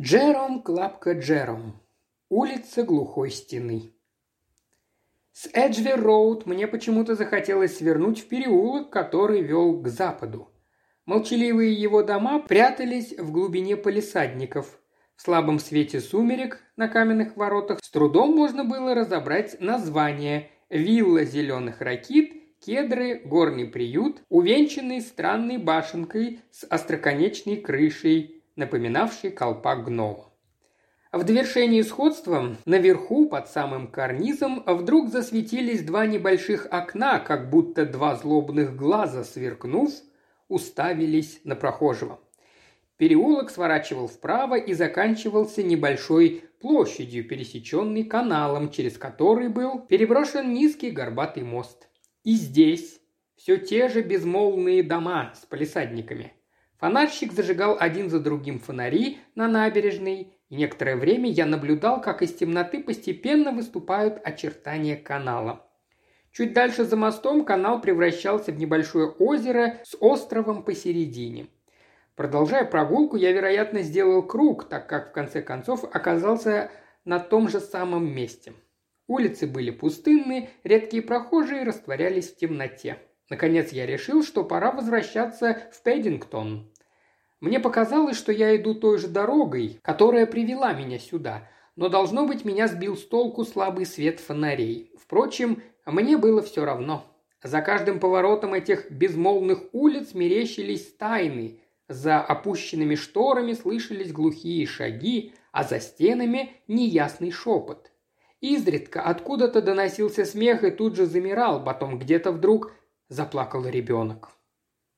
Джером Клапка Джером. Улица глухой стены. С Эджвер-Роуд мне почему-то захотелось свернуть в переулок, который вел к западу. Молчаливые его дома прятались в глубине полисадников. В слабом свете сумерек на каменных воротах с трудом можно было разобрать название «Вилла зеленых ракит», «Кедры», «Горный приют», увенчанный странной башенкой с остроконечной крышей, напоминавший колпак гнома. В довершении сходства наверху, под самым карнизом, вдруг засветились два небольших окна, как будто два злобных глаза, сверкнув, уставились на прохожего. Переулок сворачивал вправо и заканчивался небольшой площадью, пересеченной каналом, через который был переброшен низкий горбатый мост. И здесь все те же безмолвные дома с палисадниками – Фонарщик зажигал один за другим фонари на набережной, и некоторое время я наблюдал, как из темноты постепенно выступают очертания канала. Чуть дальше за мостом канал превращался в небольшое озеро с островом посередине. Продолжая прогулку, я, вероятно, сделал круг, так как в конце концов оказался на том же самом месте. Улицы были пустынны, редкие прохожие растворялись в темноте. Наконец я решил, что пора возвращаться в Пэддингтон. Мне показалось, что я иду той же дорогой, которая привела меня сюда, но, должно быть, меня сбил с толку слабый свет фонарей. Впрочем, мне было все равно. За каждым поворотом этих безмолвных улиц мерещились тайны, за опущенными шторами слышались глухие шаги, а за стенами неясный шепот. Изредка откуда-то доносился смех и тут же замирал, потом где-то вдруг заплакал ребенок.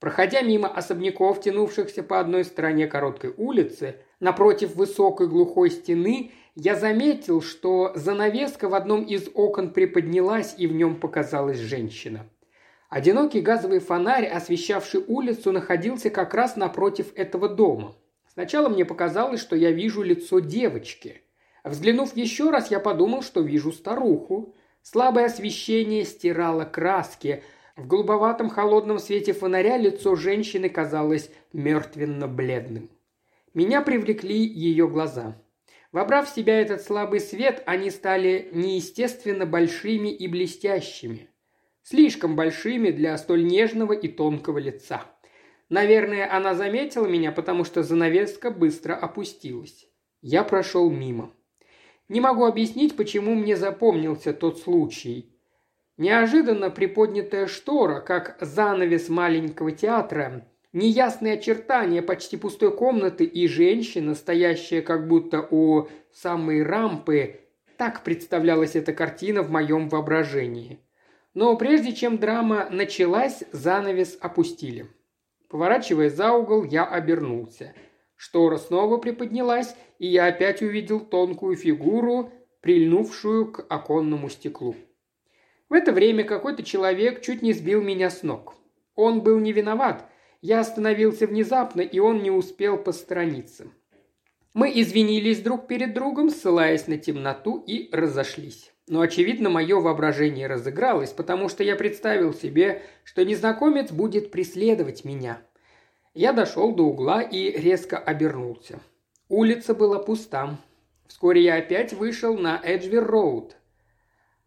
Проходя мимо особняков, тянувшихся по одной стороне короткой улицы, напротив высокой глухой стены, я заметил, что занавеска в одном из окон приподнялась, и в нем показалась женщина. Одинокий газовый фонарь, освещавший улицу, находился как раз напротив этого дома. Сначала мне показалось, что я вижу лицо девочки. Взглянув еще раз, я подумал, что вижу старуху. Слабое освещение стирало краски, в голубоватом холодном свете фонаря лицо женщины казалось мертвенно-бледным. Меня привлекли ее глаза. Вобрав в себя этот слабый свет, они стали неестественно большими и блестящими. Слишком большими для столь нежного и тонкого лица. Наверное, она заметила меня, потому что занавеска быстро опустилась. Я прошел мимо. Не могу объяснить, почему мне запомнился тот случай. Неожиданно приподнятая штора, как занавес маленького театра, неясные очертания почти пустой комнаты и женщина, стоящая как будто у самой рампы, так представлялась эта картина в моем воображении. Но прежде чем драма началась, занавес опустили. Поворачивая за угол, я обернулся. Штора снова приподнялась, и я опять увидел тонкую фигуру, прильнувшую к оконному стеклу. В это время какой-то человек чуть не сбил меня с ног. Он был не виноват. Я остановился внезапно, и он не успел посторониться. Мы извинились друг перед другом, ссылаясь на темноту, и разошлись. Но, очевидно, мое воображение разыгралось, потому что я представил себе, что незнакомец будет преследовать меня. Я дошел до угла и резко обернулся. Улица была пуста. Вскоре я опять вышел на Эджвер-Роуд.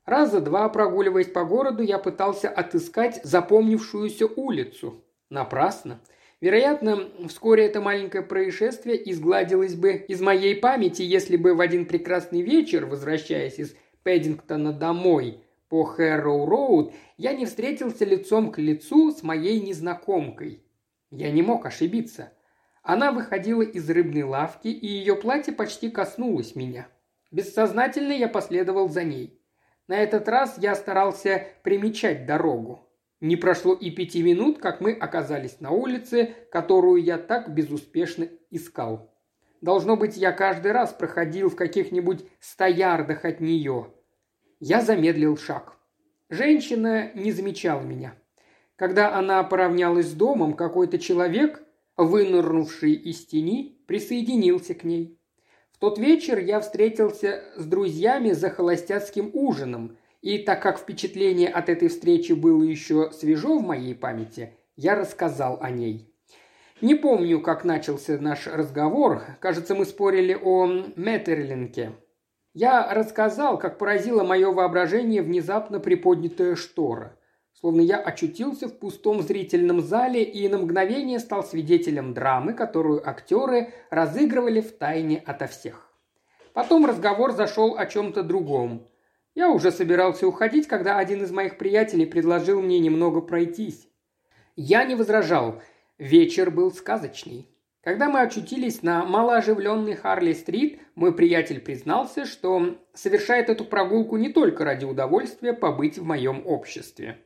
Раза два, прогуливаясь по городу, я пытался отыскать запомнившуюся улицу. Напрасно. Вероятно, вскоре это маленькое происшествие изгладилось бы из моей памяти, если бы в один прекрасный вечер, возвращаясь из Пэддингтона домой по Хэрроу-Роуд, я не встретился лицом к лицу с моей незнакомкой. Я не мог ошибиться. Она выходила из рыбной лавки, и ее платье почти коснулось меня. Бессознательно я последовал за ней. На этот раз я старался примечать дорогу. Не прошло и пяти минут, как мы оказались на улице, которую я так безуспешно искал. Должно быть, я каждый раз проходил в каких-нибудь ста ярдах от нее. Я замедлил шаг. Женщина не замечала меня. Когда она поравнялась с домом, какой-то человек, вынырнувший из тени, присоединился к ней. В тот вечер я встретился с друзьями за холостяцким ужином, и так как впечатление от этой встречи было еще свежо в моей памяти, я рассказал о ней. Не помню, как начался наш разговор. Кажется, мы спорили о Меттерлинке. Я рассказал, как поразило мое воображение внезапно приподнятая штора. Словно я очутился в пустом зрительном зале и на мгновение стал свидетелем драмы, которую актеры разыгрывали в тайне ото всех. Потом разговор зашел о чем-то другом. Я уже собирался уходить, когда один из моих приятелей предложил мне немного пройтись. Я не возражал. Вечер был сказочный. Когда мы очутились на малооживленной Харли-стрит, мой приятель признался, что совершает эту прогулку не только ради удовольствия побыть в моем обществе.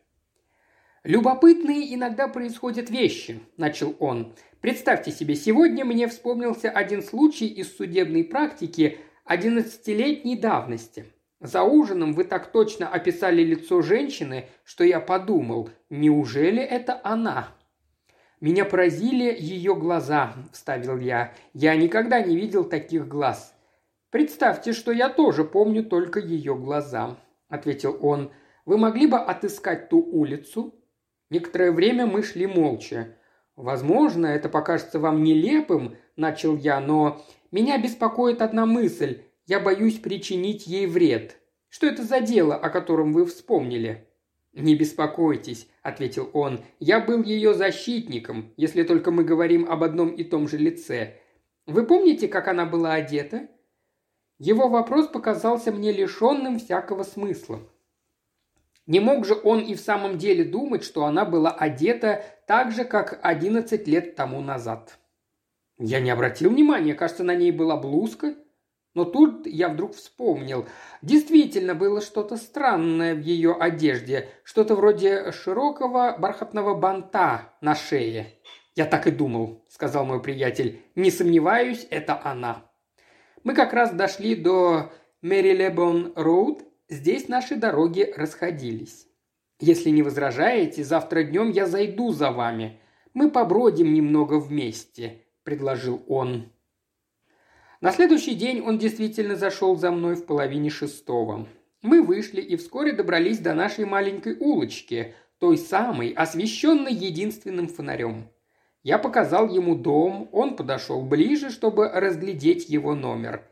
«Любопытные иногда происходят вещи», – начал он. «Представьте себе, сегодня мне вспомнился один случай из судебной практики одиннадцатилетней давности. За ужином вы так точно описали лицо женщины, что я подумал, неужели это она? Меня поразили ее глаза, вставил я. Я никогда не видел таких глаз. Представьте, что я тоже помню только ее глаза, ответил он. Вы могли бы отыскать ту улицу? Некоторое время мы шли молча. Возможно, это покажется вам нелепым, начал я, но меня беспокоит одна мысль. Я боюсь причинить ей вред. Что это за дело, о котором вы вспомнили?» «Не беспокойтесь», – ответил он. «Я был ее защитником, если только мы говорим об одном и том же лице. Вы помните, как она была одета?» Его вопрос показался мне лишенным всякого смысла. Не мог же он и в самом деле думать, что она была одета так же, как одиннадцать лет тому назад. Я не обратил внимания, кажется, на ней была блузка – но тут я вдруг вспомнил. Действительно было что-то странное в ее одежде, что-то вроде широкого бархатного банта на шее. «Я так и думал», — сказал мой приятель. «Не сомневаюсь, это она». Мы как раз дошли до Мэрилебон Роуд. Здесь наши дороги расходились. «Если не возражаете, завтра днем я зайду за вами. Мы побродим немного вместе», — предложил он. На следующий день он действительно зашел за мной в половине шестого. Мы вышли и вскоре добрались до нашей маленькой улочки, той самой, освещенной единственным фонарем. Я показал ему дом, он подошел ближе, чтобы разглядеть его номер.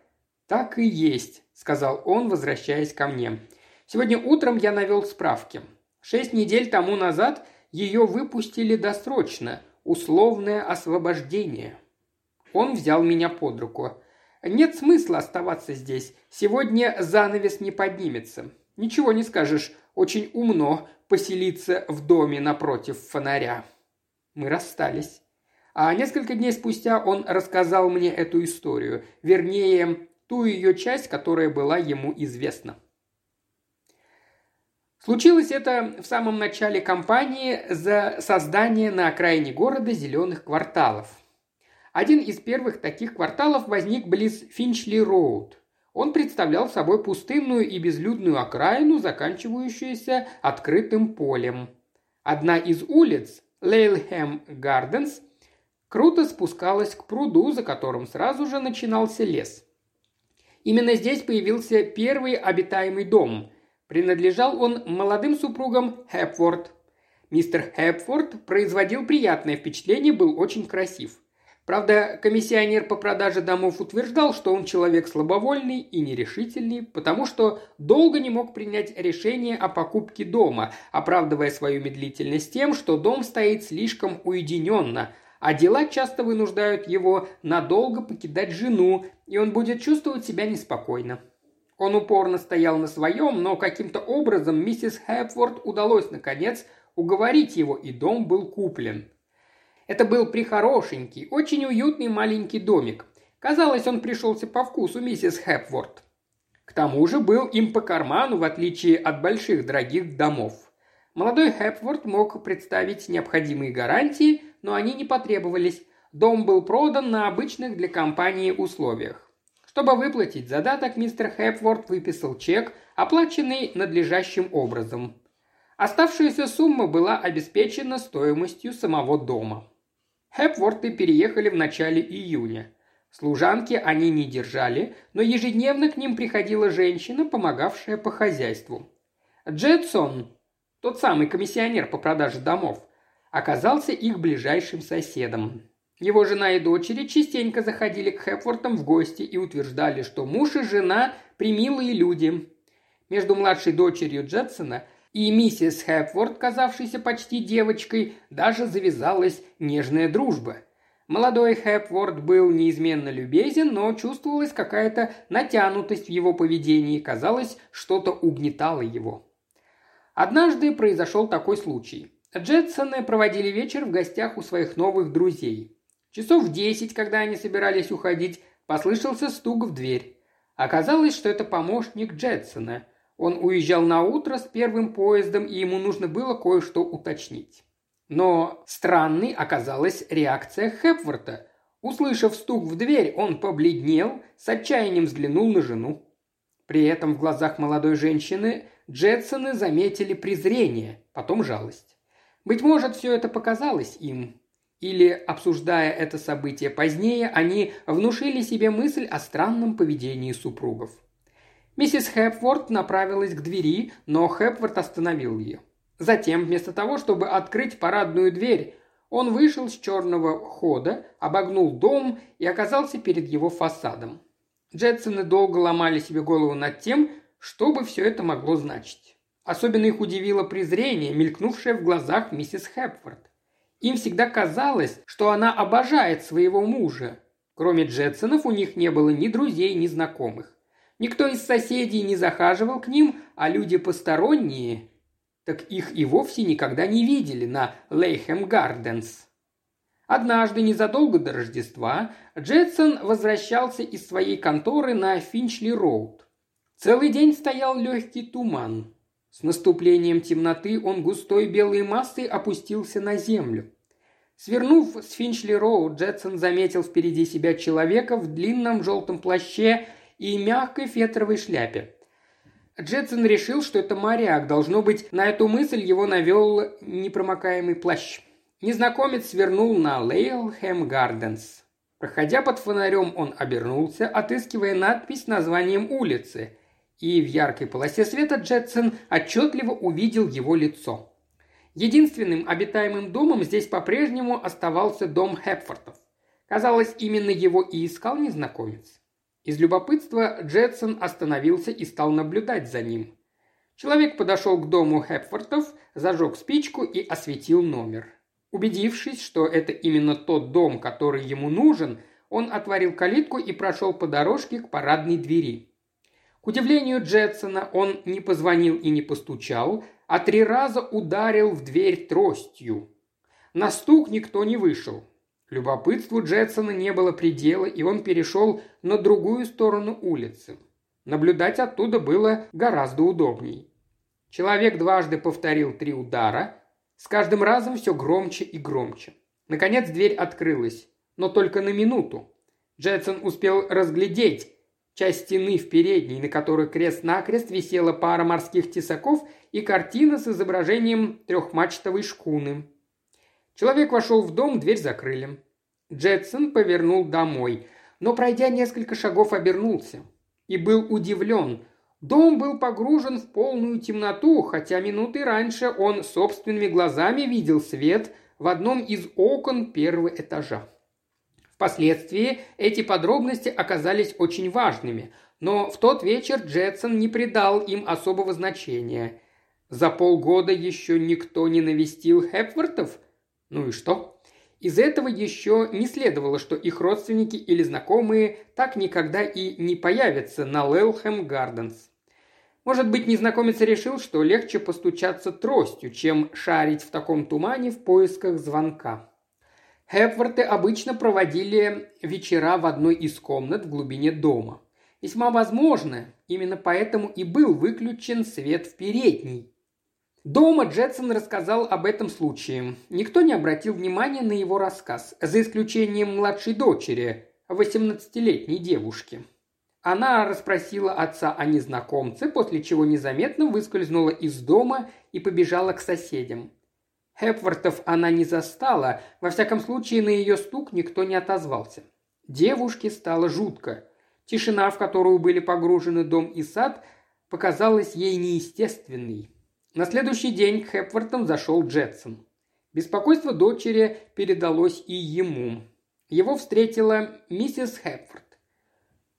«Так и есть», — сказал он, возвращаясь ко мне. «Сегодня утром я навел справки. Шесть недель тому назад ее выпустили досрочно, условное освобождение». Он взял меня под руку. Нет смысла оставаться здесь. Сегодня занавес не поднимется. Ничего не скажешь. Очень умно поселиться в доме напротив фонаря. Мы расстались. А несколько дней спустя он рассказал мне эту историю. Вернее, ту ее часть, которая была ему известна. Случилось это в самом начале кампании за создание на окраине города зеленых кварталов – один из первых таких кварталов возник близ Финчли-Роуд. Он представлял собой пустынную и безлюдную окраину, заканчивающуюся открытым полем. Одна из улиц, Лейлхэм Гарденс, круто спускалась к пруду, за которым сразу же начинался лес. Именно здесь появился первый обитаемый дом. Принадлежал он молодым супругам Хепфорд. Мистер Хепфорд производил приятное впечатление, был очень красив – Правда, комиссионер по продаже домов утверждал, что он человек слабовольный и нерешительный, потому что долго не мог принять решение о покупке дома, оправдывая свою медлительность тем, что дом стоит слишком уединенно, а дела часто вынуждают его надолго покидать жену, и он будет чувствовать себя неспокойно. Он упорно стоял на своем, но каким-то образом миссис Хэпфорд удалось, наконец, уговорить его, и дом был куплен – это был прихорошенький, очень уютный маленький домик. Казалось, он пришелся по вкусу миссис Хэпворд. К тому же был им по карману, в отличие от больших дорогих домов. Молодой Хэпворд мог представить необходимые гарантии, но они не потребовались. Дом был продан на обычных для компании условиях. Чтобы выплатить задаток, мистер Хэпворд выписал чек, оплаченный надлежащим образом. Оставшаяся сумма была обеспечена стоимостью самого дома. Хэпворты переехали в начале июня. Служанки они не держали, но ежедневно к ним приходила женщина, помогавшая по хозяйству. Джетсон, тот самый комиссионер по продаже домов, оказался их ближайшим соседом. Его жена и дочери частенько заходили к Хепвортам в гости и утверждали, что муж и жена – примилые люди. Между младшей дочерью Джетсона и миссис Хепворт, казавшейся почти девочкой, даже завязалась нежная дружба. Молодой Хепворт был неизменно любезен, но чувствовалась какая-то натянутость в его поведении, казалось, что-то угнетало его. Однажды произошел такой случай. Джетсоны проводили вечер в гостях у своих новых друзей. Часов в десять, когда они собирались уходить, послышался стук в дверь. Оказалось, что это помощник Джетсона. Он уезжал на утро с первым поездом, и ему нужно было кое-что уточнить. Но странной оказалась реакция Хепворта. Услышав стук в дверь, он побледнел, с отчаянием взглянул на жену. При этом в глазах молодой женщины Джетсоны заметили презрение, потом жалость. Быть может, все это показалось им. Или, обсуждая это событие позднее, они внушили себе мысль о странном поведении супругов. Миссис Хепворт направилась к двери, но Хепворт остановил ее. Затем, вместо того, чтобы открыть парадную дверь, он вышел с черного хода, обогнул дом и оказался перед его фасадом. Джетсоны долго ломали себе голову над тем, что бы все это могло значить. Особенно их удивило презрение, мелькнувшее в глазах миссис Хепфорд. Им всегда казалось, что она обожает своего мужа. Кроме Джетсонов у них не было ни друзей, ни знакомых. Никто из соседей не захаживал к ним, а люди посторонние, так их и вовсе никогда не видели на Лейхем Гарденс. Однажды, незадолго до Рождества, Джетсон возвращался из своей конторы на Финчли-Роуд. Целый день стоял легкий туман. С наступлением темноты он густой белой массой опустился на землю. Свернув с Финчли-Роуд, Джетсон заметил впереди себя человека в длинном желтом плаще и мягкой фетровой шляпе. Джетсон решил, что это моряк. Должно быть, на эту мысль его навел непромокаемый плащ. Незнакомец свернул на Лейлхэм Гарденс. Проходя под фонарем, он обернулся, отыскивая надпись с названием улицы. И в яркой полосе света Джетсон отчетливо увидел его лицо. Единственным обитаемым домом здесь по-прежнему оставался дом Хепфортов. Казалось, именно его и искал незнакомец. Из любопытства Джетсон остановился и стал наблюдать за ним. Человек подошел к дому Хепфортов, зажег спичку и осветил номер. Убедившись, что это именно тот дом, который ему нужен, он отворил калитку и прошел по дорожке к парадной двери. К удивлению Джетсона он не позвонил и не постучал, а три раза ударил в дверь тростью. На стук никто не вышел. Любопытству Джетсона не было предела, и он перешел на другую сторону улицы. Наблюдать оттуда было гораздо удобней. Человек дважды повторил три удара, с каждым разом все громче и громче. Наконец дверь открылась, но только на минуту. Джетсон успел разглядеть часть стены в передней, на которой крест-накрест висела пара морских тесаков и картина с изображением трехмачтовой шкуны. Человек вошел в дом, дверь закрыли. Джетсон повернул домой, но, пройдя несколько шагов, обернулся и был удивлен. Дом был погружен в полную темноту, хотя минуты раньше он собственными глазами видел свет в одном из окон первого этажа. Впоследствии эти подробности оказались очень важными, но в тот вечер Джетсон не придал им особого значения. За полгода еще никто не навестил Хепвортов? Ну и что? Из этого еще не следовало, что их родственники или знакомые так никогда и не появятся на Лелхэм Гарденс. Может быть, незнакомец решил, что легче постучаться тростью, чем шарить в таком тумане в поисках звонка. Хепворты обычно проводили вечера в одной из комнат в глубине дома. Весьма возможно, именно поэтому и был выключен свет в передней. Дома Джетсон рассказал об этом случае. Никто не обратил внимания на его рассказ, за исключением младшей дочери, 18-летней девушки. Она расспросила отца о незнакомце, после чего незаметно выскользнула из дома и побежала к соседям. Хепвортов она не застала, во всяком случае на ее стук никто не отозвался. Девушке стало жутко. Тишина, в которую были погружены дом и сад, показалась ей неестественной. На следующий день к Хепвортам зашел Джетсон. Беспокойство дочери передалось и ему. его встретила миссис Хепфорд.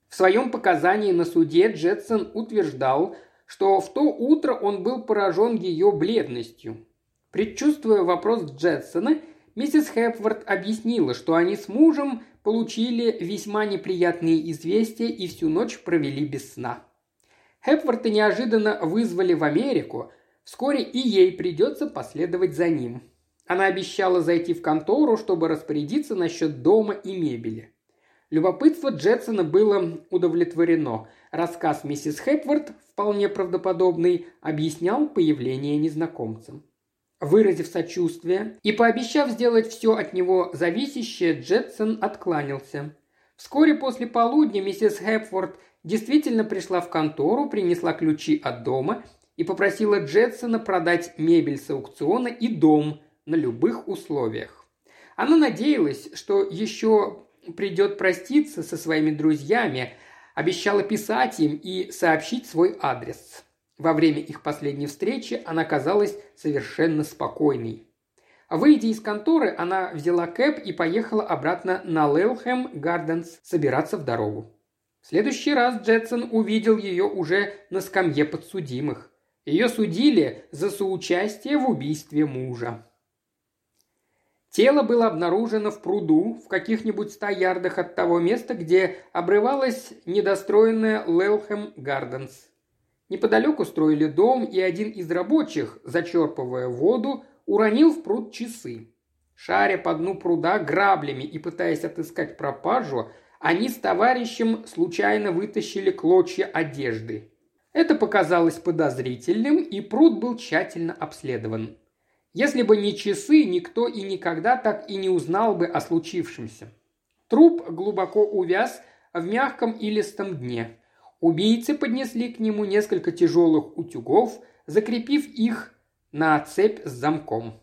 В своем показании на суде Джетсон утверждал, что в то утро он был поражен ее бледностью. Предчувствуя вопрос Джетсона, миссис Хепфорд объяснила, что они с мужем получили весьма неприятные известия и всю ночь провели без сна. Хепфорда неожиданно вызвали в Америку, вскоре и ей придется последовать за ним. Она обещала зайти в контору, чтобы распорядиться насчет дома и мебели. Любопытство Джетсона было удовлетворено. Рассказ миссис Хепворд, вполне правдоподобный, объяснял появление незнакомца. Выразив сочувствие и пообещав сделать все от него зависящее, Джетсон откланялся. Вскоре после полудня миссис Хепфорд действительно пришла в контору, принесла ключи от дома и попросила Джетсона продать мебель с аукциона и дом на любых условиях. Она надеялась, что еще придет проститься со своими друзьями, обещала писать им и сообщить свой адрес. Во время их последней встречи она казалась совершенно спокойной. Выйдя из конторы, она взяла кэп и поехала обратно на Лелхэм Гарденс собираться в дорогу. В следующий раз Джетсон увидел ее уже на скамье подсудимых. Ее судили за соучастие в убийстве мужа. Тело было обнаружено в пруду в каких-нибудь ста ярдах от того места, где обрывалась недостроенная Лелхэм Гарденс. Неподалеку строили дом, и один из рабочих, зачерпывая воду, уронил в пруд часы. Шаря по дну пруда граблями и пытаясь отыскать пропажу, они с товарищем случайно вытащили клочья одежды. Это показалось подозрительным, и пруд был тщательно обследован. Если бы не часы, никто и никогда так и не узнал бы о случившемся. Труп глубоко увяз в мягком илистом дне. Убийцы поднесли к нему несколько тяжелых утюгов, закрепив их на цепь с замком.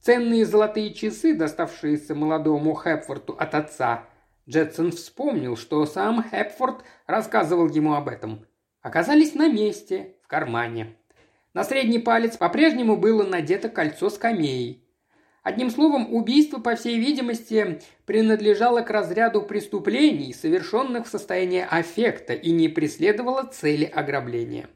Ценные золотые часы, доставшиеся молодому Хепфорду от отца, Джетсон вспомнил, что сам Хепфорд рассказывал ему об этом, оказались на месте, в кармане. На средний палец по-прежнему было надето кольцо с камеей. Одним словом, убийство, по всей видимости, принадлежало к разряду преступлений, совершенных в состоянии аффекта и не преследовало цели ограбления.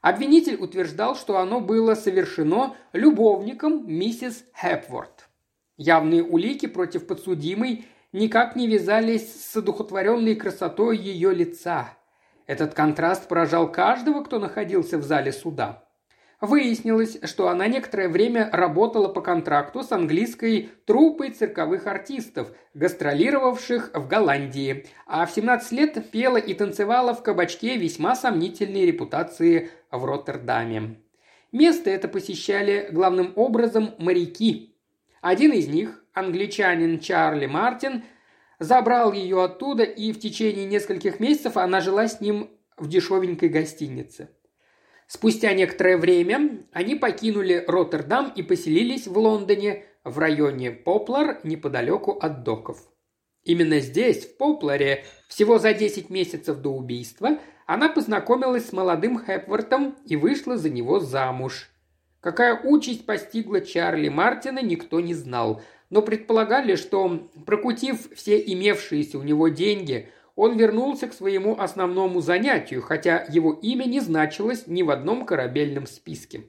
Обвинитель утверждал, что оно было совершено любовником миссис Хепворд. Явные улики против подсудимой никак не вязались с одухотворенной красотой ее лица. Этот контраст поражал каждого, кто находился в зале суда. Выяснилось, что она некоторое время работала по контракту с английской труппой цирковых артистов, гастролировавших в Голландии, а в 17 лет пела и танцевала в кабачке весьма сомнительной репутации в Роттердаме. Место это посещали главным образом моряки. Один из них, англичанин Чарли Мартин, забрал ее оттуда, и в течение нескольких месяцев она жила с ним в дешевенькой гостинице. Спустя некоторое время они покинули Роттердам и поселились в Лондоне, в районе Поплар, неподалеку от доков. Именно здесь, в Попларе, всего за 10 месяцев до убийства, она познакомилась с молодым Хепвортом и вышла за него замуж. Какая участь постигла Чарли Мартина, никто не знал, но предполагали, что, прокутив все имевшиеся у него деньги – он вернулся к своему основному занятию, хотя его имя не значилось ни в одном корабельном списке.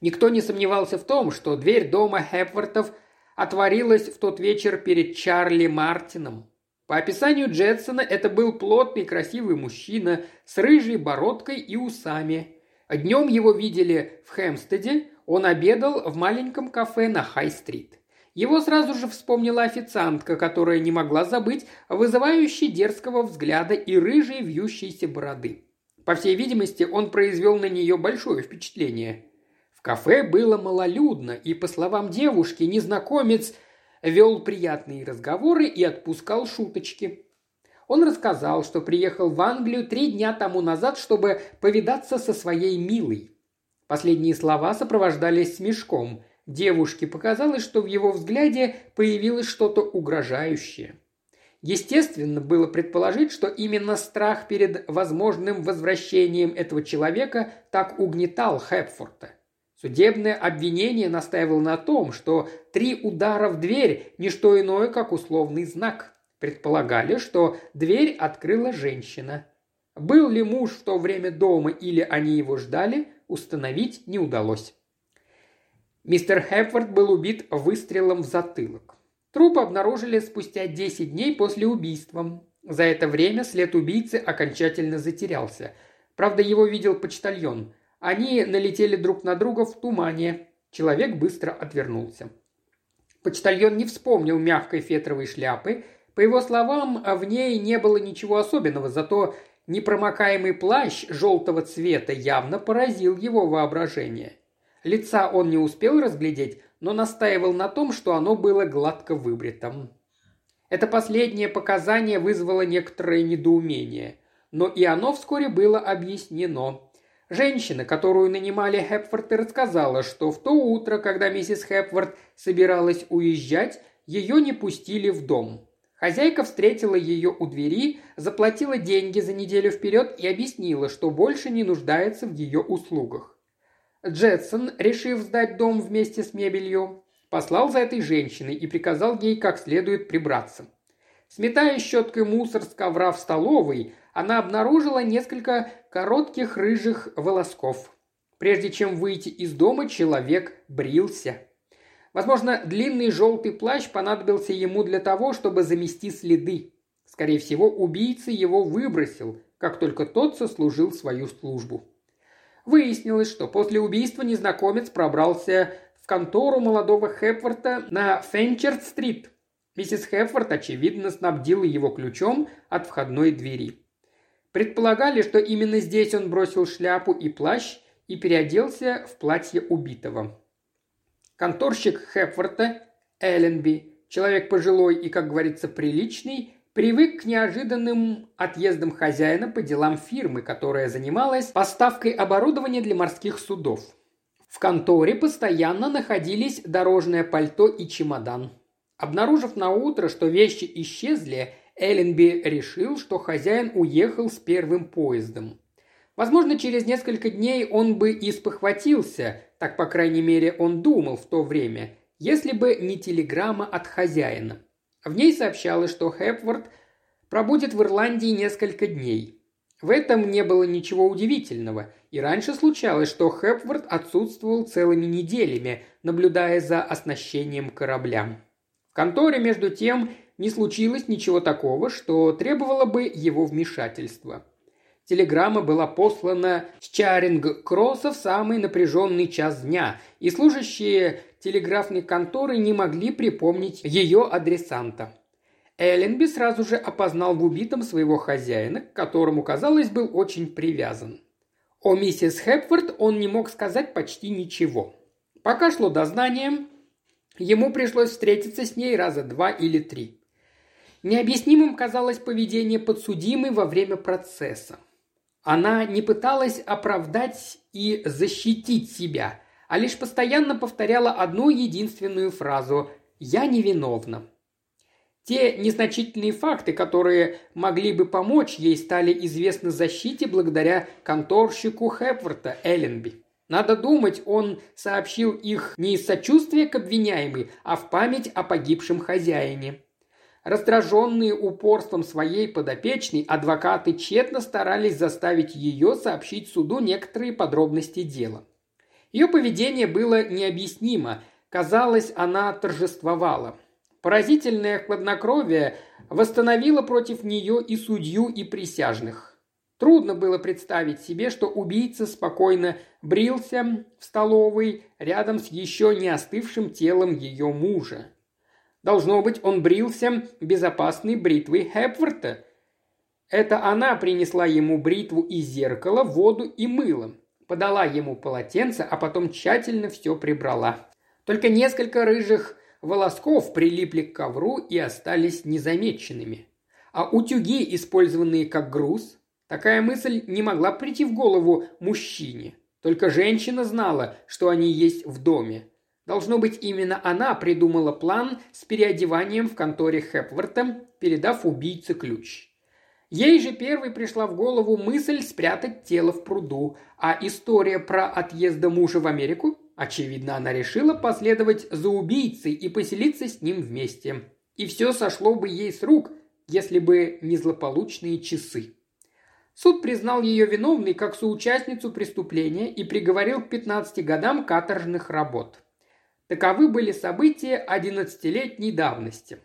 Никто не сомневался в том, что дверь дома Хепвортов отворилась в тот вечер перед Чарли Мартином. По описанию Джетсона это был плотный красивый мужчина с рыжей бородкой и усами. Днем его видели в Хэмстеде, он обедал в маленьком кафе на Хай-стрит. Его сразу же вспомнила официантка, которая не могла забыть вызывающей дерзкого взгляда и рыжей вьющейся бороды. По всей видимости, он произвел на нее большое впечатление. В кафе было малолюдно, и, по словам девушки, незнакомец вел приятные разговоры и отпускал шуточки. Он рассказал, что приехал в Англию три дня тому назад, чтобы повидаться со своей милой. Последние слова сопровождались смешком. Девушке показалось, что в его взгляде появилось что-то угрожающее. Естественно было предположить, что именно страх перед возможным возвращением этого человека так угнетал Хэпфорта. Судебное обвинение настаивало на том, что три удара в дверь – не что иное, как условный знак. Предполагали, что дверь открыла женщина. Был ли муж в то время дома или они его ждали, установить не удалось. Мистер Хепфорд был убит выстрелом в затылок. Труп обнаружили спустя 10 дней после убийства. За это время след убийцы окончательно затерялся. Правда, его видел почтальон. Они налетели друг на друга в тумане. Человек быстро отвернулся. Почтальон не вспомнил мягкой фетровой шляпы. По его словам, в ней не было ничего особенного, зато непромокаемый плащ желтого цвета явно поразил его воображение. Лица он не успел разглядеть, но настаивал на том, что оно было гладко выбритым. Это последнее показание вызвало некоторое недоумение, но и оно вскоре было объяснено. Женщина, которую нанимали Хепфорд, рассказала, что в то утро, когда миссис Хепфорд собиралась уезжать, ее не пустили в дом. Хозяйка встретила ее у двери, заплатила деньги за неделю вперед и объяснила, что больше не нуждается в ее услугах. Джетсон, решив сдать дом вместе с мебелью, послал за этой женщиной и приказал ей как следует прибраться. Сметая щеткой мусор с ковра в столовой, она обнаружила несколько коротких рыжих волосков. Прежде чем выйти из дома, человек брился. Возможно, длинный желтый плащ понадобился ему для того, чтобы замести следы. Скорее всего, убийца его выбросил, как только тот сослужил свою службу. Выяснилось, что после убийства незнакомец пробрался в контору молодого Хепфорта на Фенчерт-стрит. Миссис Хепфорд, очевидно, снабдила его ключом от входной двери. Предполагали, что именно здесь он бросил шляпу и плащ и переоделся в платье убитого. Конторщик Хепфорта, Элленби, человек пожилой и, как говорится, приличный, привык к неожиданным отъездам хозяина по делам фирмы, которая занималась поставкой оборудования для морских судов. В конторе постоянно находились дорожное пальто и чемодан. Обнаружив на утро, что вещи исчезли, Элленби решил, что хозяин уехал с первым поездом. Возможно, через несколько дней он бы и спохватился, так, по крайней мере, он думал в то время, если бы не телеграмма от хозяина. В ней сообщалось, что Хепворд пробудет в Ирландии несколько дней. В этом не было ничего удивительного, и раньше случалось, что Хепворд отсутствовал целыми неделями, наблюдая за оснащением корабля. В конторе, между тем, не случилось ничего такого, что требовало бы его вмешательства. Телеграмма была послана с Чаринг-Кросса в самый напряженный час дня, и служащие телеграфной конторы не могли припомнить ее адресанта. Элленби сразу же опознал в убитом своего хозяина, к которому, казалось, был очень привязан. О миссис Хепфорд он не мог сказать почти ничего. Пока шло дознание, ему пришлось встретиться с ней раза два или три. Необъяснимым казалось поведение подсудимой во время процесса. Она не пыталась оправдать и защитить себя, а лишь постоянно повторяла одну единственную фразу «Я невиновна». Те незначительные факты, которые могли бы помочь ей, стали известны защите благодаря конторщику Хепворта Элленби. Надо думать, он сообщил их не из сочувствия к обвиняемой, а в память о погибшем хозяине. Раздраженные упорством своей подопечной, адвокаты тщетно старались заставить ее сообщить суду некоторые подробности дела. Ее поведение было необъяснимо. Казалось, она торжествовала. Поразительное хладнокровие восстановило против нее и судью, и присяжных. Трудно было представить себе, что убийца спокойно брился в столовой рядом с еще не остывшим телом ее мужа. Должно быть, он брился безопасной бритвой Хепворта. Это она принесла ему бритву и зеркало, воду и мыло подала ему полотенце, а потом тщательно все прибрала. Только несколько рыжих волосков прилипли к ковру и остались незамеченными. А утюги, использованные как груз, такая мысль не могла прийти в голову мужчине. Только женщина знала, что они есть в доме. Должно быть, именно она придумала план с переодеванием в конторе Хепворта, передав убийце ключ. Ей же первой пришла в голову мысль спрятать тело в пруду, а история про отъезд мужа в Америку Очевидно, она решила последовать за убийцей и поселиться с ним вместе. И все сошло бы ей с рук, если бы не злополучные часы. Суд признал ее виновной как соучастницу преступления и приговорил к 15 годам каторжных работ. Таковы были события 11-летней давности.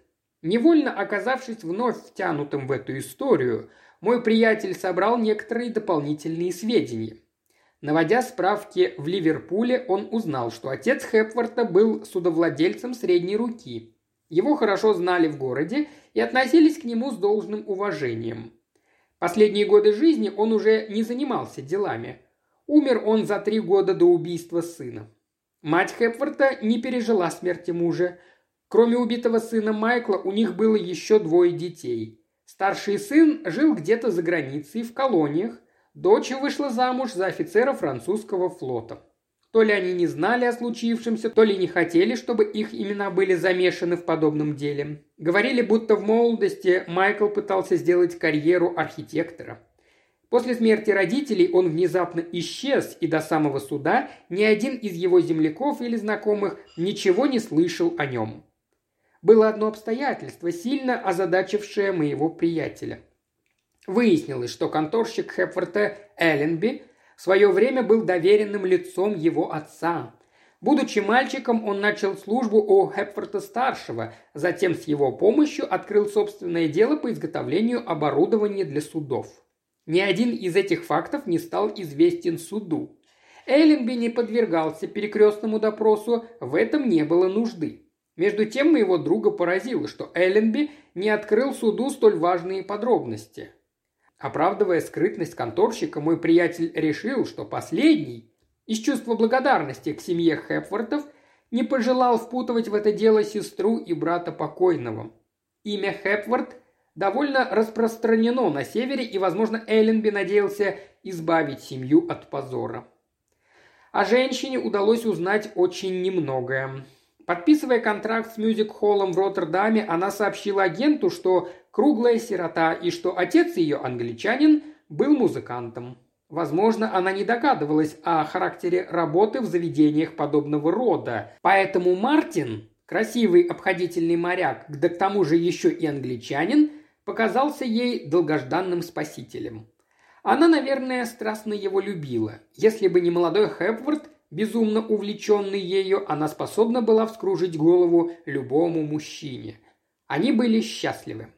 Невольно оказавшись вновь втянутым в эту историю, мой приятель собрал некоторые дополнительные сведения. Наводя справки в Ливерпуле, он узнал, что отец Хепворта был судовладельцем средней руки. Его хорошо знали в городе и относились к нему с должным уважением. Последние годы жизни он уже не занимался делами. Умер он за три года до убийства сына. Мать Хепфорта не пережила смерти мужа. Кроме убитого сына Майкла, у них было еще двое детей. Старший сын жил где-то за границей, в колониях. Дочь вышла замуж за офицера французского флота. То ли они не знали о случившемся, то ли не хотели, чтобы их имена были замешаны в подобном деле. Говорили, будто в молодости Майкл пытался сделать карьеру архитектора. После смерти родителей он внезапно исчез, и до самого суда ни один из его земляков или знакомых ничего не слышал о нем. Было одно обстоятельство, сильно озадачившее моего приятеля. Выяснилось, что конторщик Хепфорта Элленби – в свое время был доверенным лицом его отца. Будучи мальчиком, он начал службу у Хепфорта-старшего, затем с его помощью открыл собственное дело по изготовлению оборудования для судов. Ни один из этих фактов не стал известен суду. Элленби не подвергался перекрестному допросу, в этом не было нужды. Между тем моего друга поразило, что Элленби не открыл суду столь важные подробности. Оправдывая скрытность конторщика, мой приятель решил, что последний, из чувства благодарности к семье Хепфортов, не пожелал впутывать в это дело сестру и брата покойного. Имя Хепфорд довольно распространено на севере, и, возможно, Элленби надеялся избавить семью от позора. О женщине удалось узнать очень немногое. Подписывая контракт с мюзик-холлом в Роттердаме, она сообщила агенту, что круглая сирота и что отец ее, англичанин, был музыкантом. Возможно, она не догадывалась о характере работы в заведениях подобного рода. Поэтому Мартин, красивый обходительный моряк, да к тому же еще и англичанин, показался ей долгожданным спасителем. Она, наверное, страстно его любила. Если бы не молодой Хепворд, безумно увлеченный ею, она способна была вскружить голову любому мужчине. Они были счастливы.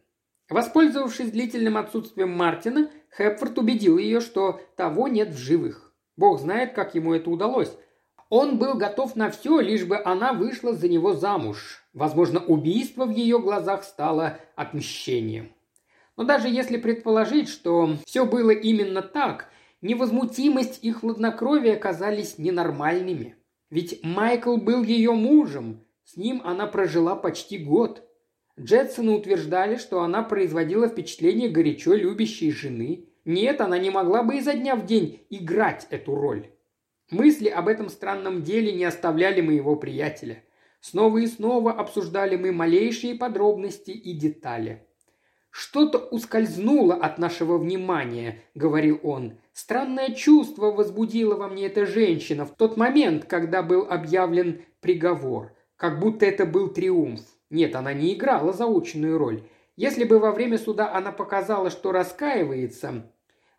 Воспользовавшись длительным отсутствием Мартина, Хепфорд убедил ее, что того нет в живых. Бог знает, как ему это удалось. Он был готов на все, лишь бы она вышла за него замуж. Возможно, убийство в ее глазах стало отмщением. Но даже если предположить, что все было именно так, Невозмутимость и хладнокровие казались ненормальными. Ведь Майкл был ее мужем, с ним она прожила почти год. Джетсоны утверждали, что она производила впечатление горячо любящей жены. Нет, она не могла бы изо дня в день играть эту роль. Мысли об этом странном деле не оставляли моего приятеля. Снова и снова обсуждали мы малейшие подробности и детали. «Что-то ускользнуло от нашего внимания», — говорил он. «Странное чувство возбудила во мне эта женщина в тот момент, когда был объявлен приговор. Как будто это был триумф. Нет, она не играла заученную роль. Если бы во время суда она показала, что раскаивается,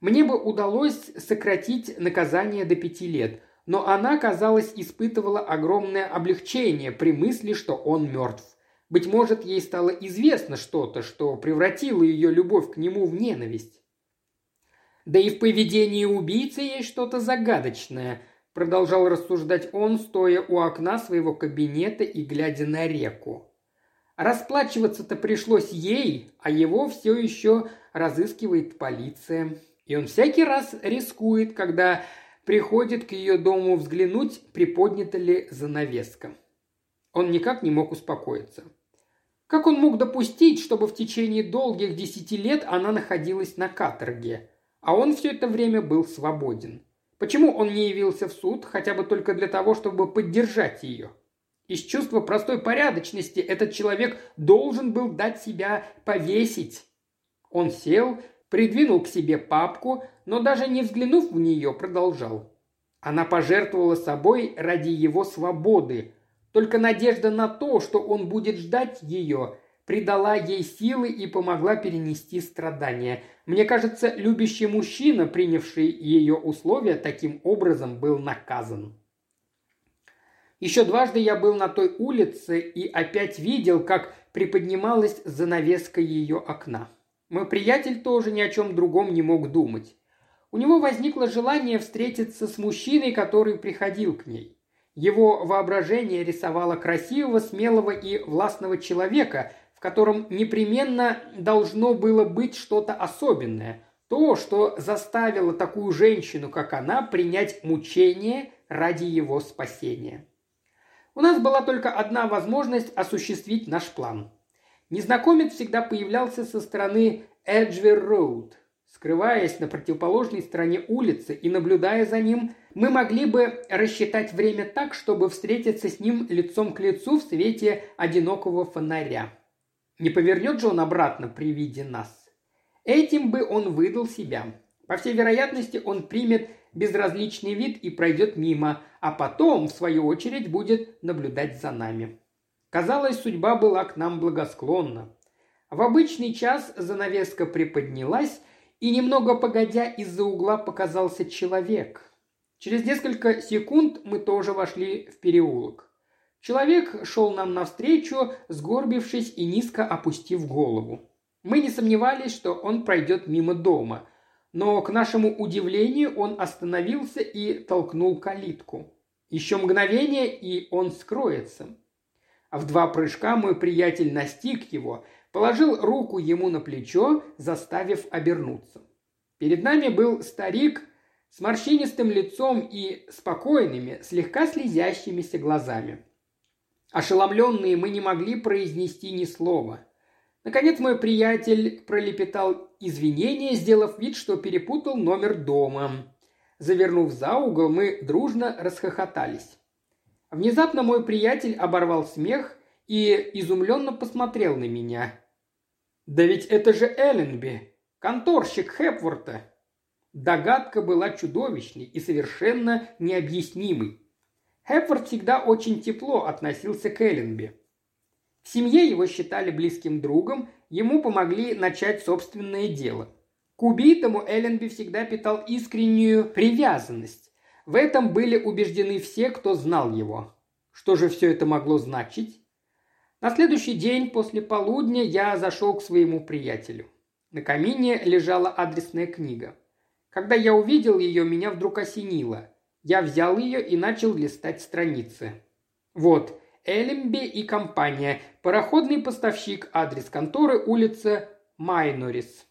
мне бы удалось сократить наказание до пяти лет, но она, казалось, испытывала огромное облегчение при мысли, что он мертв. Быть может, ей стало известно что-то, что превратило ее любовь к нему в ненависть. Да и в поведении убийцы есть что-то загадочное, продолжал рассуждать он, стоя у окна своего кабинета и глядя на реку. Расплачиваться-то пришлось ей, а его все еще разыскивает полиция. И он всякий раз рискует, когда приходит к ее дому взглянуть, приподнята ли занавеска. Он никак не мог успокоиться. Как он мог допустить, чтобы в течение долгих десяти лет она находилась на каторге, а он все это время был свободен? Почему он не явился в суд, хотя бы только для того, чтобы поддержать ее? Из чувства простой порядочности этот человек должен был дать себя повесить. Он сел, придвинул к себе папку, но даже не взглянув в нее, продолжал. Она пожертвовала собой ради его свободы. Только надежда на то, что он будет ждать ее, придала ей силы и помогла перенести страдания. Мне кажется, любящий мужчина, принявший ее условия, таким образом был наказан. Еще дважды я был на той улице и опять видел, как приподнималась занавеска ее окна. Мой приятель тоже ни о чем другом не мог думать. У него возникло желание встретиться с мужчиной, который приходил к ней. Его воображение рисовало красивого, смелого и властного человека, в котором непременно должно было быть что-то особенное, то, что заставило такую женщину, как она, принять мучение ради его спасения. У нас была только одна возможность осуществить наш план. Незнакомец всегда появлялся со стороны Эджвер-Роуд. Скрываясь на противоположной стороне улицы и наблюдая за ним, мы могли бы рассчитать время так, чтобы встретиться с ним лицом к лицу в свете одинокого фонаря. Не повернет же он обратно при виде нас. Этим бы он выдал себя. По всей вероятности, он примет безразличный вид и пройдет мимо, а потом, в свою очередь, будет наблюдать за нами. Казалось, судьба была к нам благосклонна. В обычный час занавеска приподнялась, и немного погодя из-за угла показался человек. Через несколько секунд мы тоже вошли в переулок. Человек шел нам навстречу, сгорбившись и низко опустив голову. Мы не сомневались, что он пройдет мимо дома, но, к нашему удивлению, он остановился и толкнул калитку. Еще мгновение, и он скроется. В два прыжка мой приятель настиг его, положил руку ему на плечо, заставив обернуться. Перед нами был старик с морщинистым лицом и спокойными, слегка слезящимися глазами. Ошеломленные мы не могли произнести ни слова. Наконец мой приятель пролепетал извинения, сделав вид, что перепутал номер дома. Завернув за угол, мы дружно расхохотались. Внезапно мой приятель оборвал смех и изумленно посмотрел на меня. «Да ведь это же Элленби, конторщик Хепворта!» Догадка была чудовищной и совершенно необъяснимой. Хепфорд всегда очень тепло относился к Элленби. В семье его считали близким другом, ему помогли начать собственное дело. К убитому Элленби всегда питал искреннюю привязанность. В этом были убеждены все, кто знал его. Что же все это могло значить? На следующий день после полудня я зашел к своему приятелю. На камине лежала адресная книга. Когда я увидел ее, меня вдруг осенило. Я взял ее и начал листать страницы. Вот, Элемби и компания, пароходный поставщик, адрес конторы, улица Майнорис.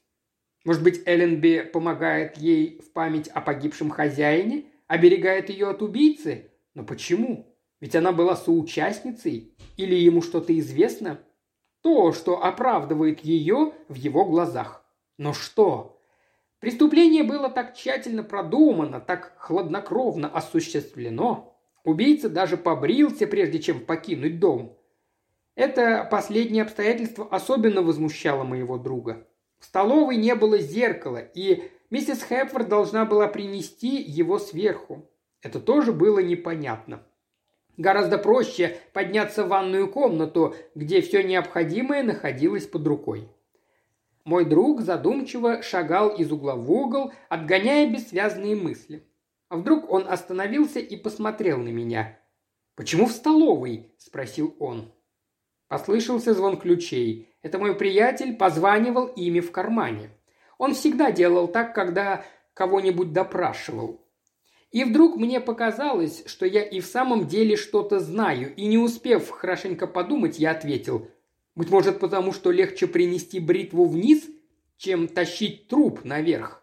Может быть, Элленби помогает ей в память о погибшем хозяине, оберегает ее от убийцы? Но почему? Ведь она была соучастницей. Или ему что-то известно? То, что оправдывает ее в его глазах. Но что? Преступление было так тщательно продумано, так хладнокровно осуществлено. Убийца даже побрился, прежде чем покинуть дом. Это последнее обстоятельство особенно возмущало моего друга. В столовой не было зеркала, и миссис Хепфорд должна была принести его сверху. Это тоже было непонятно. Гораздо проще подняться в ванную комнату, где все необходимое находилось под рукой. Мой друг задумчиво шагал из угла в угол, отгоняя бессвязные мысли. А вдруг он остановился и посмотрел на меня. «Почему в столовой?» – спросил он. Послышался звон ключей. Это мой приятель позванивал ими в кармане. Он всегда делал так, когда кого-нибудь допрашивал. И вдруг мне показалось, что я и в самом деле что-то знаю, и не успев хорошенько подумать, я ответил быть может, потому что легче принести бритву вниз, чем тащить труп наверх.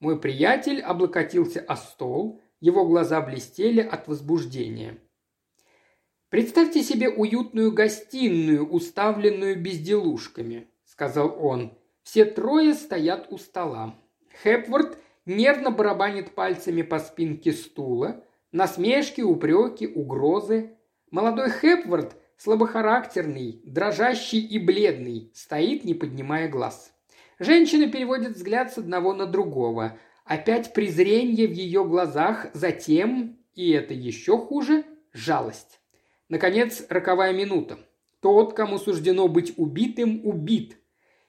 Мой приятель облокотился о стол, его глаза блестели от возбуждения. «Представьте себе уютную гостиную, уставленную безделушками», — сказал он. «Все трое стоят у стола. Хепворд нервно барабанит пальцами по спинке стула. Насмешки, упреки, угрозы. Молодой Хепворд слабохарактерный, дрожащий и бледный, стоит, не поднимая глаз. Женщина переводит взгляд с одного на другого. Опять презрение в ее глазах, затем, и это еще хуже, жалость. Наконец, роковая минута. Тот, кому суждено быть убитым, убит.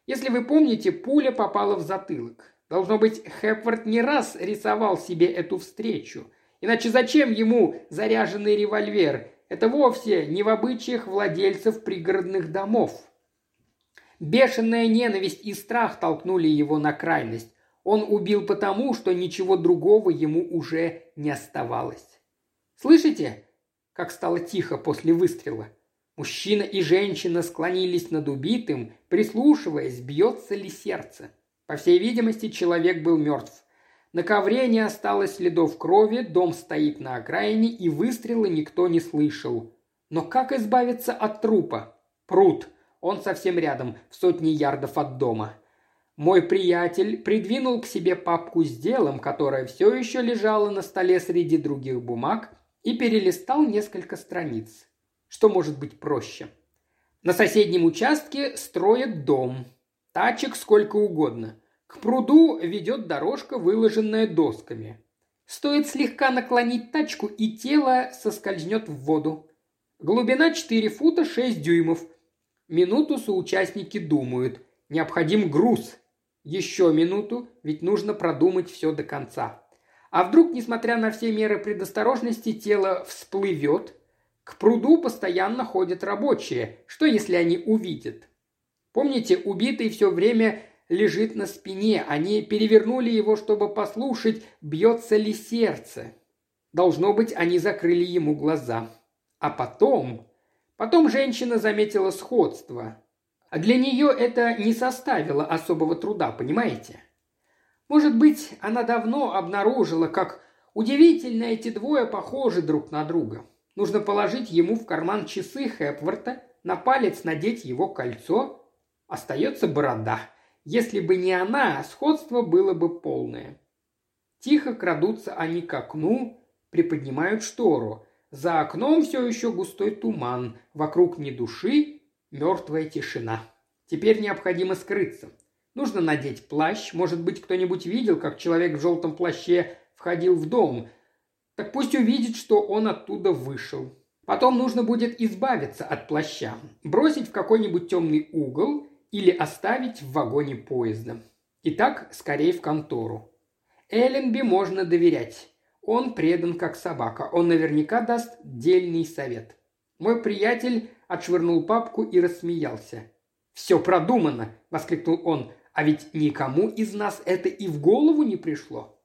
Если вы помните, пуля попала в затылок. Должно быть, Хепвард не раз рисовал себе эту встречу. Иначе зачем ему заряженный револьвер? Это вовсе не в обычаях владельцев пригородных домов. Бешеная ненависть и страх толкнули его на крайность. Он убил потому, что ничего другого ему уже не оставалось. Слышите, как стало тихо после выстрела? Мужчина и женщина склонились над убитым, прислушиваясь, бьется ли сердце. По всей видимости, человек был мертв. На ковре не осталось следов крови, дом стоит на окраине, и выстрела никто не слышал. Но как избавиться от трупа? Пруд. Он совсем рядом, в сотне ярдов от дома. Мой приятель придвинул к себе папку с делом, которая все еще лежала на столе среди других бумаг, и перелистал несколько страниц. Что может быть проще? На соседнем участке строят дом. Тачек сколько угодно. К пруду ведет дорожка, выложенная досками. Стоит слегка наклонить тачку, и тело соскользнет в воду. Глубина 4 фута 6 дюймов. Минуту соучастники думают. Необходим груз. Еще минуту, ведь нужно продумать все до конца. А вдруг, несмотря на все меры предосторожности, тело всплывет? К пруду постоянно ходят рабочие. Что, если они увидят? Помните, убитый все время лежит на спине. Они перевернули его, чтобы послушать, бьется ли сердце. Должно быть, они закрыли ему глаза. А потом... Потом женщина заметила сходство. А для нее это не составило особого труда, понимаете? Может быть, она давно обнаружила, как удивительно эти двое похожи друг на друга. Нужно положить ему в карман часы Хепворта, на палец надеть его кольцо. Остается борода. Если бы не она, сходство было бы полное. Тихо крадутся они к окну, приподнимают штору. За окном все еще густой туман, вокруг ни души, Мертвая тишина. Теперь необходимо скрыться. Нужно надеть плащ. Может быть, кто-нибудь видел, как человек в желтом плаще входил в дом. Так пусть увидит, что он оттуда вышел. Потом нужно будет избавиться от плаща, бросить в какой-нибудь темный угол или оставить в вагоне поезда. Итак, скорее в контору. Элленби можно доверять. Он предан как собака. Он наверняка даст дельный совет. Мой приятель отшвырнул папку и рассмеялся. «Все продумано!» – воскликнул он. «А ведь никому из нас это и в голову не пришло».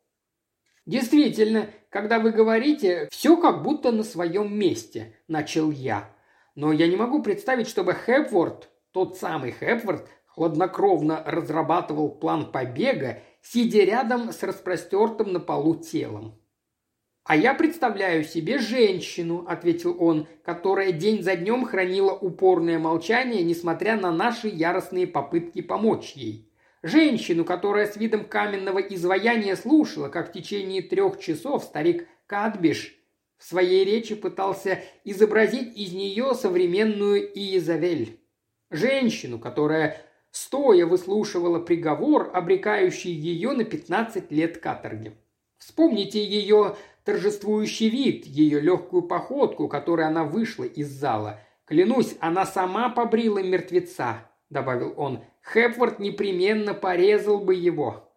«Действительно, когда вы говорите, все как будто на своем месте», – начал я. «Но я не могу представить, чтобы Хепворд, тот самый Хепворд, хладнокровно разрабатывал план побега, сидя рядом с распростертым на полу телом. «А я представляю себе женщину», – ответил он, – «которая день за днем хранила упорное молчание, несмотря на наши яростные попытки помочь ей. Женщину, которая с видом каменного изваяния слушала, как в течение трех часов старик Кадбиш в своей речи пытался изобразить из нее современную Иезавель. Женщину, которая стоя выслушивала приговор, обрекающий ее на 15 лет каторги. Вспомните ее торжествующий вид, ее легкую походку, которой она вышла из зала. Клянусь, она сама побрила мертвеца, добавил он. Хепворд непременно порезал бы его.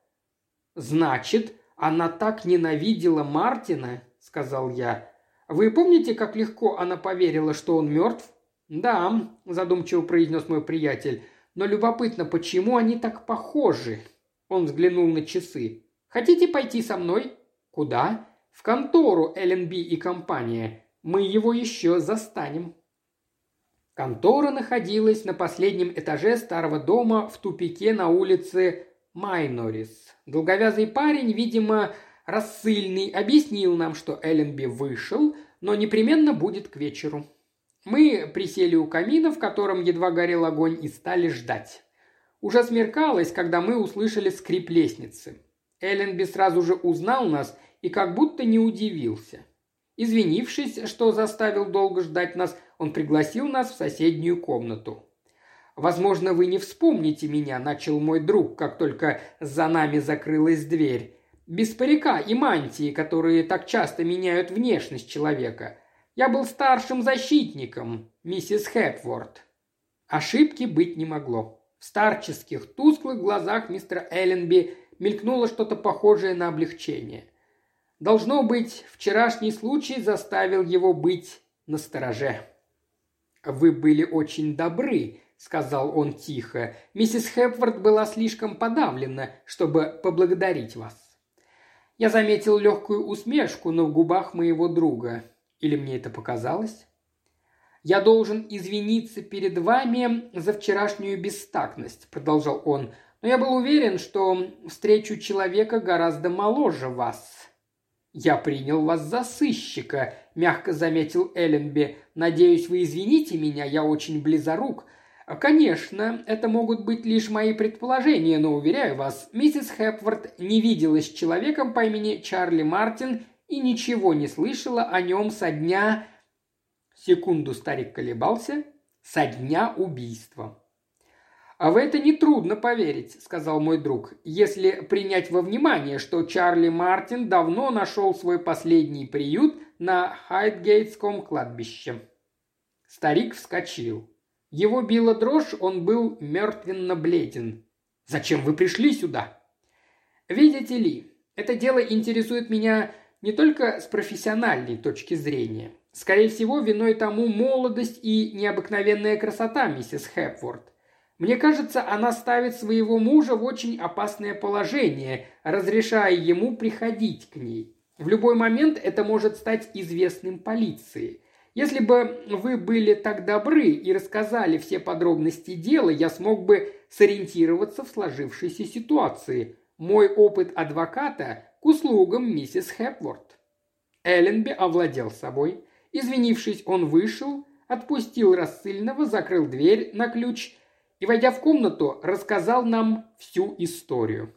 Значит, она так ненавидела Мартина, сказал я. Вы помните, как легко она поверила, что он мертв? Да, задумчиво произнес мой приятель. Но любопытно, почему они так похожи? Он взглянул на часы. Хотите пойти со мной? Куда? В контору ЛНБ и компания. Мы его еще застанем». Контора находилась на последнем этаже старого дома в тупике на улице Майнорис. Долговязый парень, видимо, рассыльный, объяснил нам, что Элленби вышел, но непременно будет к вечеру. Мы присели у камина, в котором едва горел огонь, и стали ждать. Уже смеркалось, когда мы услышали скрип лестницы. Элленби сразу же узнал нас и как будто не удивился. Извинившись, что заставил долго ждать нас, он пригласил нас в соседнюю комнату. «Возможно, вы не вспомните меня», – начал мой друг, как только за нами закрылась дверь. без парика и мантии, которые так часто меняют внешность человека. Я был старшим защитником, миссис Хепворд. Ошибки быть не могло. В старческих, тусклых глазах мистера Элленби мелькнуло что-то похожее на облегчение. Должно быть, вчерашний случай заставил его быть настороже. «Вы были очень добры», — сказал он тихо. «Миссис Хепфорд была слишком подавлена, чтобы поблагодарить вас». Я заметил легкую усмешку на губах моего друга. Или мне это показалось? «Я должен извиниться перед вами за вчерашнюю бестактность», – продолжал он. «Но я был уверен, что встречу человека гораздо моложе вас». «Я принял вас за сыщика», – мягко заметил Элленби. «Надеюсь, вы извините меня, я очень близорук. Конечно, это могут быть лишь мои предположения, но, уверяю вас, миссис Хепворд не виделась с человеком по имени Чарли Мартин и ничего не слышала о нем со дня Секунду старик колебался. Со дня убийства. «А в это нетрудно поверить», – сказал мой друг, «если принять во внимание, что Чарли Мартин давно нашел свой последний приют на Хайдгейтском кладбище». Старик вскочил. Его била дрожь, он был мертвенно бледен. «Зачем вы пришли сюда?» «Видите ли, это дело интересует меня не только с профессиональной точки зрения. Скорее всего, виной тому молодость и необыкновенная красота миссис Хепворд. Мне кажется, она ставит своего мужа в очень опасное положение, разрешая ему приходить к ней. В любой момент это может стать известным полиции. Если бы вы были так добры и рассказали все подробности дела, я смог бы сориентироваться в сложившейся ситуации. Мой опыт адвоката к услугам миссис Хепворд. Элленби овладел собой. Извинившись, он вышел, отпустил рассыльного, закрыл дверь на ключ и, войдя в комнату, рассказал нам всю историю.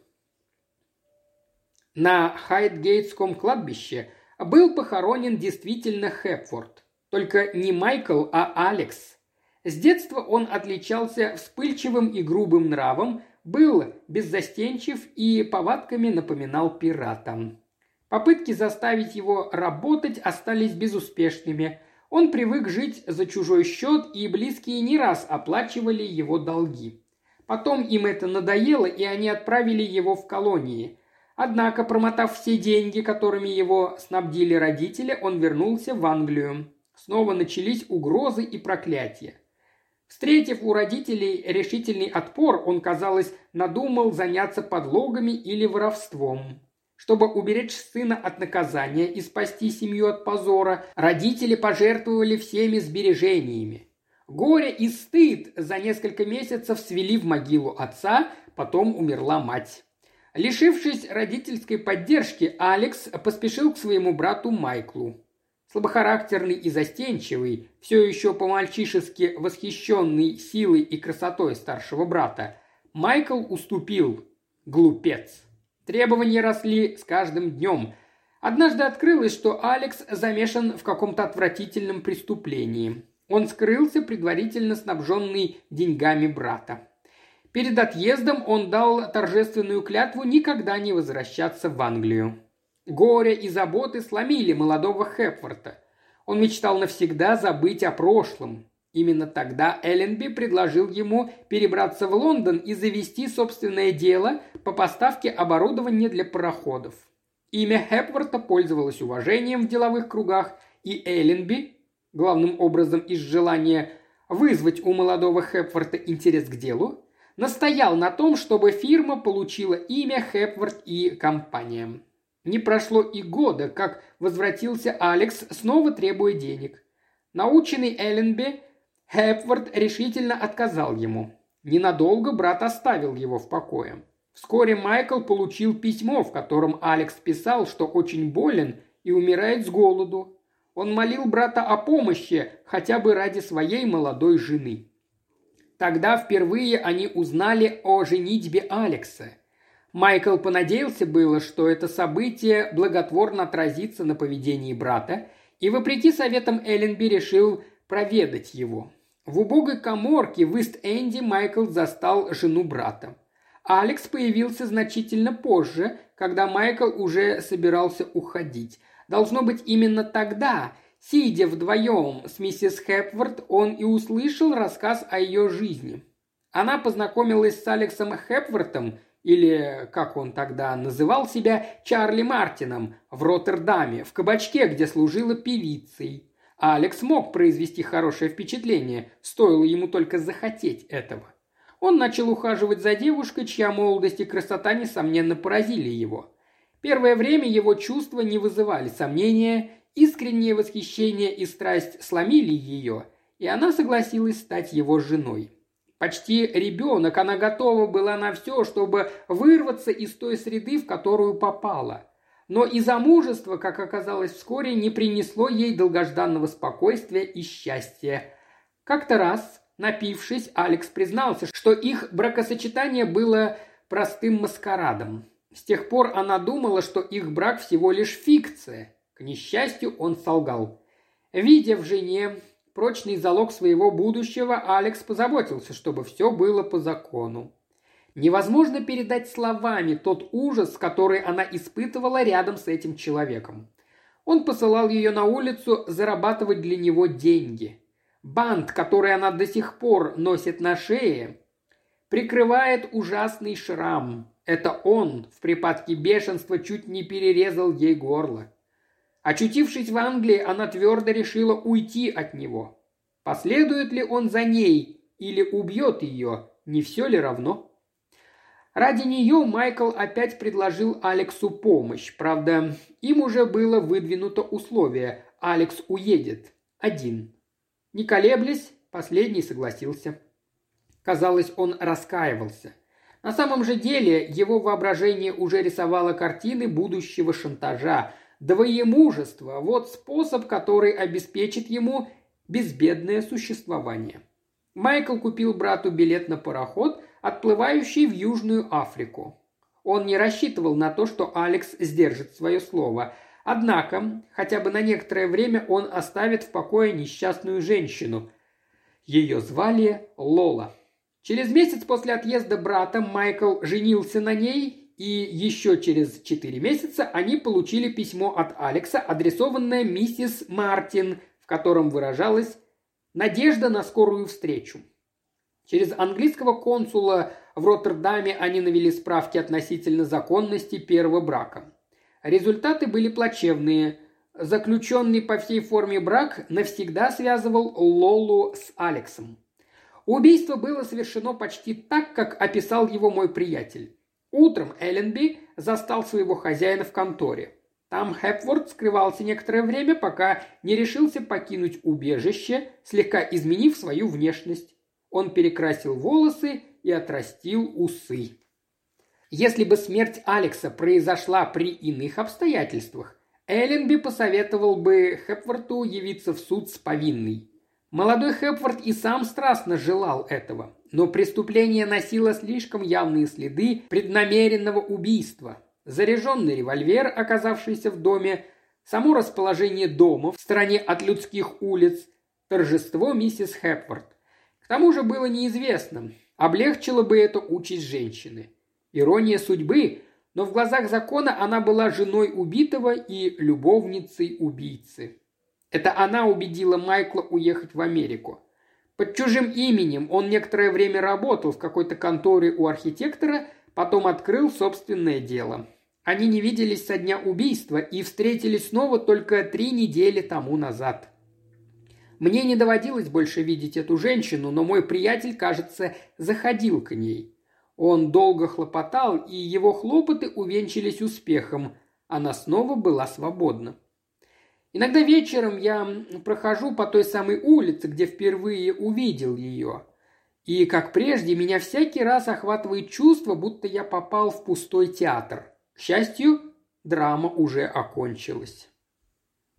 На Хайдгейтском кладбище был похоронен действительно Хепфорд. Только не Майкл, а Алекс. С детства он отличался вспыльчивым и грубым нравом, был беззастенчив и повадками напоминал пирата. Попытки заставить его работать остались безуспешными. Он привык жить за чужой счет, и близкие не раз оплачивали его долги. Потом им это надоело, и они отправили его в колонии. Однако, промотав все деньги, которыми его снабдили родители, он вернулся в Англию. Снова начались угрозы и проклятия. Встретив у родителей решительный отпор, он, казалось, надумал заняться подлогами или воровством. Чтобы уберечь сына от наказания и спасти семью от позора, родители пожертвовали всеми сбережениями. Горе и стыд за несколько месяцев свели в могилу отца, потом умерла мать. Лишившись родительской поддержки, Алекс поспешил к своему брату Майклу. Слабохарактерный и застенчивый, все еще по-мальчишески восхищенный силой и красотой старшего брата, Майкл уступил. Глупец. Требования росли с каждым днем. Однажды открылось, что Алекс замешан в каком-то отвратительном преступлении. Он скрылся, предварительно снабженный деньгами брата. Перед отъездом он дал торжественную клятву никогда не возвращаться в Англию. Горе и заботы сломили молодого Хепфорта. Он мечтал навсегда забыть о прошлом. Именно тогда Элленби предложил ему перебраться в Лондон и завести собственное дело по поставке оборудования для пароходов. Имя Хепворта пользовалось уважением в деловых кругах, и Элленби, главным образом из желания вызвать у молодого Хепворта интерес к делу, настоял на том, чтобы фирма получила имя Хепворт и компания. Не прошло и года, как возвратился Алекс, снова требуя денег. Наученный Элленби Хепвард решительно отказал ему. Ненадолго брат оставил его в покое. Вскоре Майкл получил письмо, в котором Алекс писал, что очень болен и умирает с голоду. Он молил брата о помощи хотя бы ради своей молодой жены. Тогда впервые они узнали о женитьбе Алекса. Майкл понадеялся было, что это событие благотворно отразится на поведении брата, и, вопреки советам Элленби, решил проведать его. В убогой коморке в Ист-Энди Майкл застал жену брата. Алекс появился значительно позже, когда Майкл уже собирался уходить. Должно быть, именно тогда, сидя вдвоем с миссис Хепворд, он и услышал рассказ о ее жизни. Она познакомилась с Алексом Хепвортом, или, как он тогда называл себя, Чарли Мартином, в Роттердаме, в кабачке, где служила певицей. Алекс мог произвести хорошее впечатление, стоило ему только захотеть этого. Он начал ухаживать за девушкой, чья молодость и красота, несомненно, поразили его. Первое время его чувства не вызывали сомнения, искреннее восхищение и страсть сломили ее, и она согласилась стать его женой. Почти ребенок, она готова была на все, чтобы вырваться из той среды, в которую попала. Но и замужество, как оказалось вскоре, не принесло ей долгожданного спокойствия и счастья. Как-то раз Напившись, Алекс признался, что их бракосочетание было простым маскарадом. С тех пор она думала, что их брак всего лишь фикция. К несчастью, он солгал. Видя в жене прочный залог своего будущего, Алекс позаботился, чтобы все было по закону. Невозможно передать словами тот ужас, который она испытывала рядом с этим человеком. Он посылал ее на улицу зарабатывать для него деньги. Бант, который она до сих пор носит на шее, прикрывает ужасный шрам. Это он в припадке бешенства чуть не перерезал ей горло. Очутившись в Англии, она твердо решила уйти от него. Последует ли он за ней или убьет ее, не все ли равно? Ради нее Майкл опять предложил Алексу помощь. Правда, им уже было выдвинуто условие – Алекс уедет. Один. Не колеблясь, последний согласился. Казалось, он раскаивался. На самом же деле его воображение уже рисовало картины будущего шантажа, двоемужества – вот способ, который обеспечит ему безбедное существование. Майкл купил брату билет на пароход, отплывающий в Южную Африку. Он не рассчитывал на то, что Алекс сдержит свое слово, Однако, хотя бы на некоторое время он оставит в покое несчастную женщину. Ее звали Лола. Через месяц после отъезда брата Майкл женился на ней, и еще через четыре месяца они получили письмо от Алекса, адресованное миссис Мартин, в котором выражалась надежда на скорую встречу. Через английского консула в Роттердаме они навели справки относительно законности первого брака. Результаты были плачевные. Заключенный по всей форме брак навсегда связывал Лолу с Алексом. Убийство было совершено почти так, как описал его мой приятель. Утром Элленби застал своего хозяина в конторе. Там Хепворд скрывался некоторое время, пока не решился покинуть убежище, слегка изменив свою внешность. Он перекрасил волосы и отрастил усы. Если бы смерть Алекса произошла при иных обстоятельствах, Элленби посоветовал бы Хепворту явиться в суд с повинной. Молодой Хепворт и сам страстно желал этого, но преступление носило слишком явные следы преднамеренного убийства. Заряженный револьвер, оказавшийся в доме, само расположение дома в стороне от людских улиц, торжество миссис Хепворт. К тому же было неизвестно, облегчило бы это участь женщины. Ирония судьбы, но в глазах закона она была женой убитого и любовницей убийцы. Это она убедила Майкла уехать в Америку. Под чужим именем он некоторое время работал в какой-то конторе у архитектора, потом открыл собственное дело. Они не виделись со дня убийства и встретились снова только три недели тому назад. Мне не доводилось больше видеть эту женщину, но мой приятель, кажется, заходил к ней. Он долго хлопотал, и его хлопоты увенчались успехом. Она снова была свободна. Иногда вечером я прохожу по той самой улице, где впервые увидел ее. И, как прежде, меня всякий раз охватывает чувство, будто я попал в пустой театр. К счастью, драма уже окончилась.